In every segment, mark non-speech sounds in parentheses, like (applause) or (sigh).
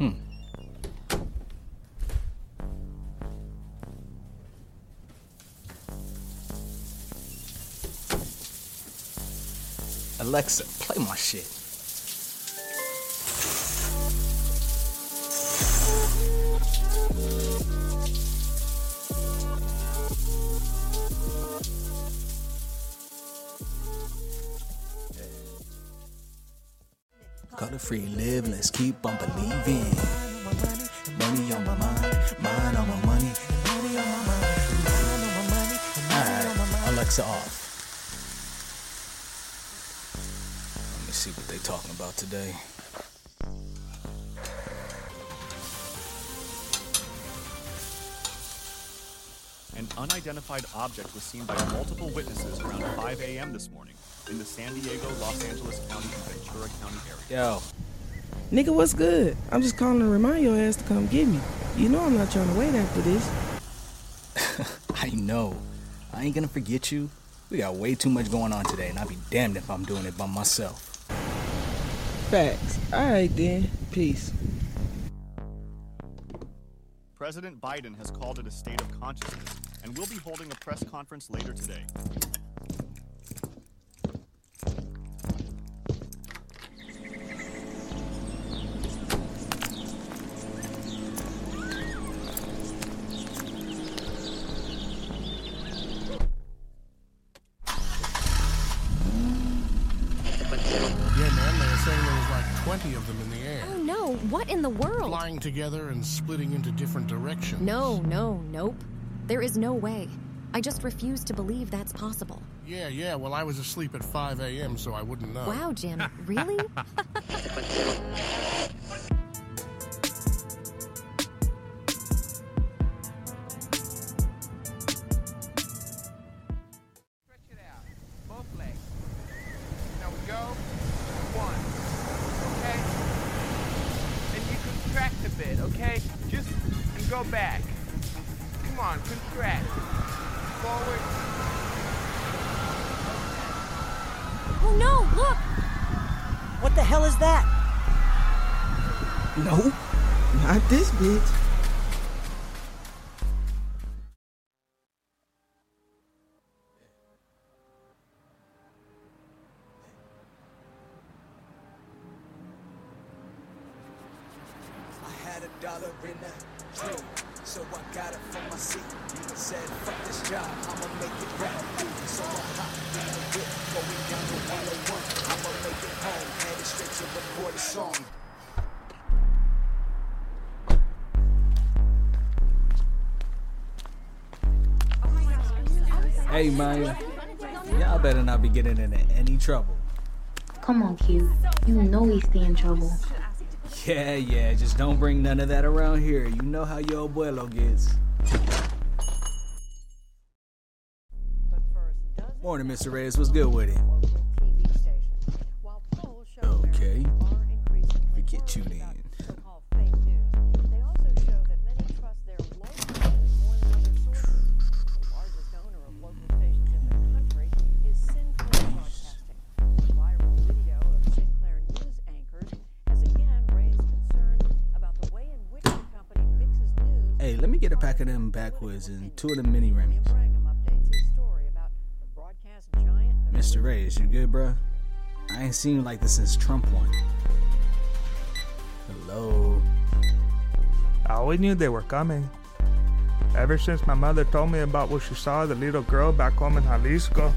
Hmm. Alexa, play my shit. Free live, let's keep on believing. Money on my mind, mind on my money, money on my mind, mind on my money. Alexa off. Let me see what they talking about today. An unidentified object was seen by multiple witnesses around 5 a.m. this morning in the San Diego, Los Angeles County, and Ventura County area. Yo, Nigga, what's good? I'm just calling to remind your ass to come get me. You know I'm not trying to wait after this. (laughs) I know. I ain't gonna forget you. We got way too much going on today, and I'll be damned if I'm doing it by myself. Facts. Alright then. Peace. President Biden has called it a state of consciousness and will be holding a press conference later today. 20 of them in the air. Oh no, what in the world? Flying together and splitting into different directions. No, no, nope. There is no way. I just refuse to believe that's possible. Yeah, yeah, well, I was asleep at 5 a.m., so I wouldn't know. Wow, Jim, really? (laughs) (laughs) Come on, contract. Forward. oh no, look! What the hell is that? No, not this bitch. I had a dollar in a dream, so I got it from my seat. Said, fuck this job, I'ma make it rap. So I hopped in the whip, going down to 101. I'ma make it home, headed straight to record a song. Hey, man. Y'all better not be getting into any trouble. Come on, Q. You know we stay in trouble. Yeah, yeah, just don't bring none of that around here. You know how your abuelo gets. Morning, Mr. Reyes. What's good with it? Okay. Forget you then. Of them backwards and two of them mini Remy's. Mr. Reyes, you good, bruh? I ain't seen you like this since Trump won. Hello. I always knew they were coming. Ever since my mother told me about what she saw the little girl back home in Jalisco.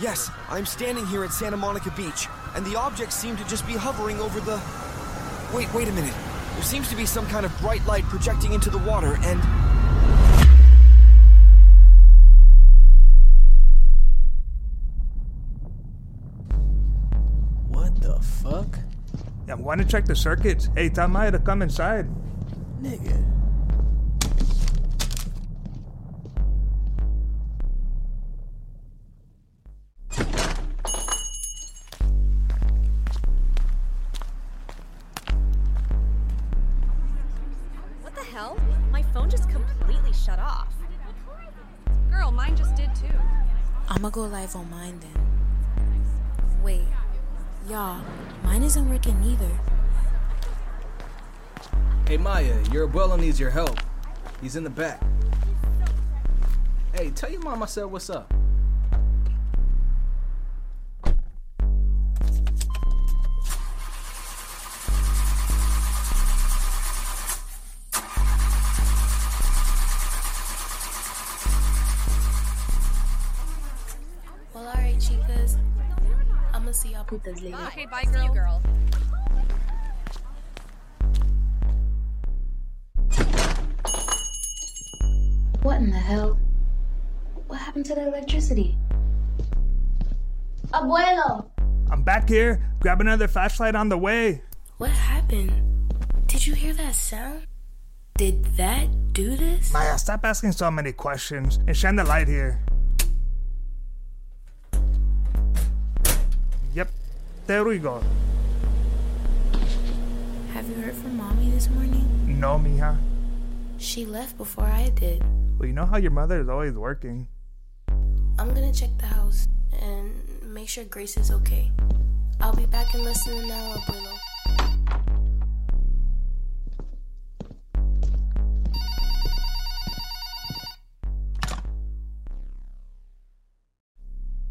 Yes, I'm standing here at Santa Monica Beach, and the objects seem to just be hovering over the. Wait, wait a minute. There seems to be some kind of bright light projecting into the water, and. What the fuck? Yeah, want to check the circuits? Hey, tell Maya to come inside. Nigga. Hell? My phone just completely shut off. Girl, mine just did too. I'ma go live on mine then. Wait, y'all, mine isn't working either. Hey, Maya, your abuelo needs your help. He's in the back. Hey, tell your mom I said what's up. See y'all putas later. Ah, okay, bye, girl. girl. What in the hell? What happened to the electricity? Abuelo! I'm back here. Grab another flashlight on the way. What happened? Did you hear that sound? Did that do this? Maya, stop asking so many questions and shine the light here. There we go. Have you heard from mommy this morning? No, mija. She left before I did. Well, you know how your mother is always working. I'm gonna check the house and make sure Grace is okay. I'll be back in less than an hour, abuelo.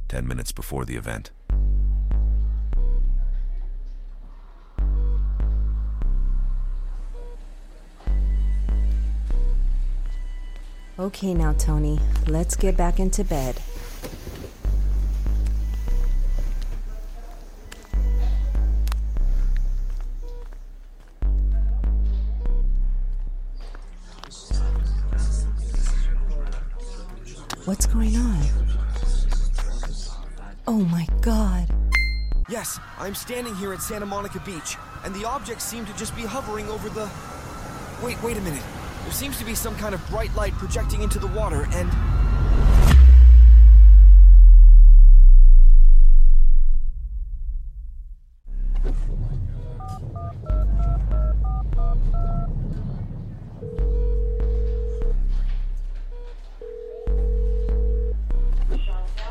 Ten minutes before the event. Okay, now, Tony, let's get back into bed. What's going on? Oh my god. Yes, I'm standing here at Santa Monica Beach, and the objects seem to just be hovering over the. Wait, wait a minute. There seems to be some kind of bright light projecting into the water, and.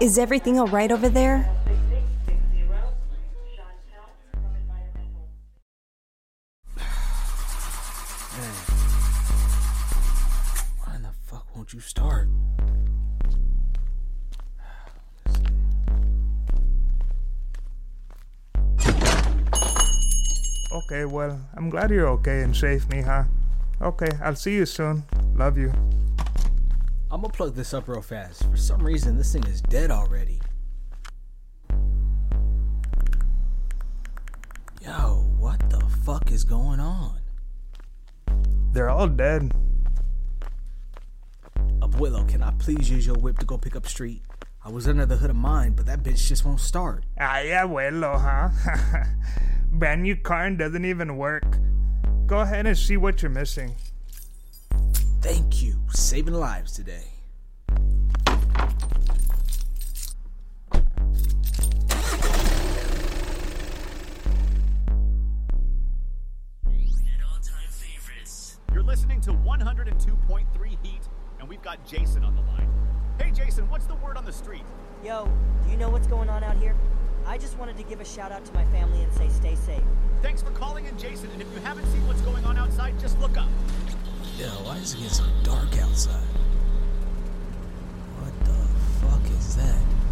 Is everything alright over there? You start? Okay, well, I'm glad you're okay and safe, mija. Okay, I'll see you soon. Love you. I'm gonna plug this up real fast. For some reason, this thing is dead already. Yo, what the fuck is going on? They're all dead. Abuelo, can I please use your whip to go pick up Street? I was under the hood of mine, but that bitch just won't start. Ah, Ay, abuelo, huh? (laughs) Brand new car and doesn't even work. Go ahead and see what you're missing. Thank you, saving lives today. Got Jason on the line. Hey, Jason, what's the word on the street? Yo, do you know what's going on out here? I just wanted to give a shout out to my family and say stay safe. Thanks for calling in, Jason, and if you haven't seen what's going on outside, just look up. Yo, why is it getting so dark outside? What the fuck is that?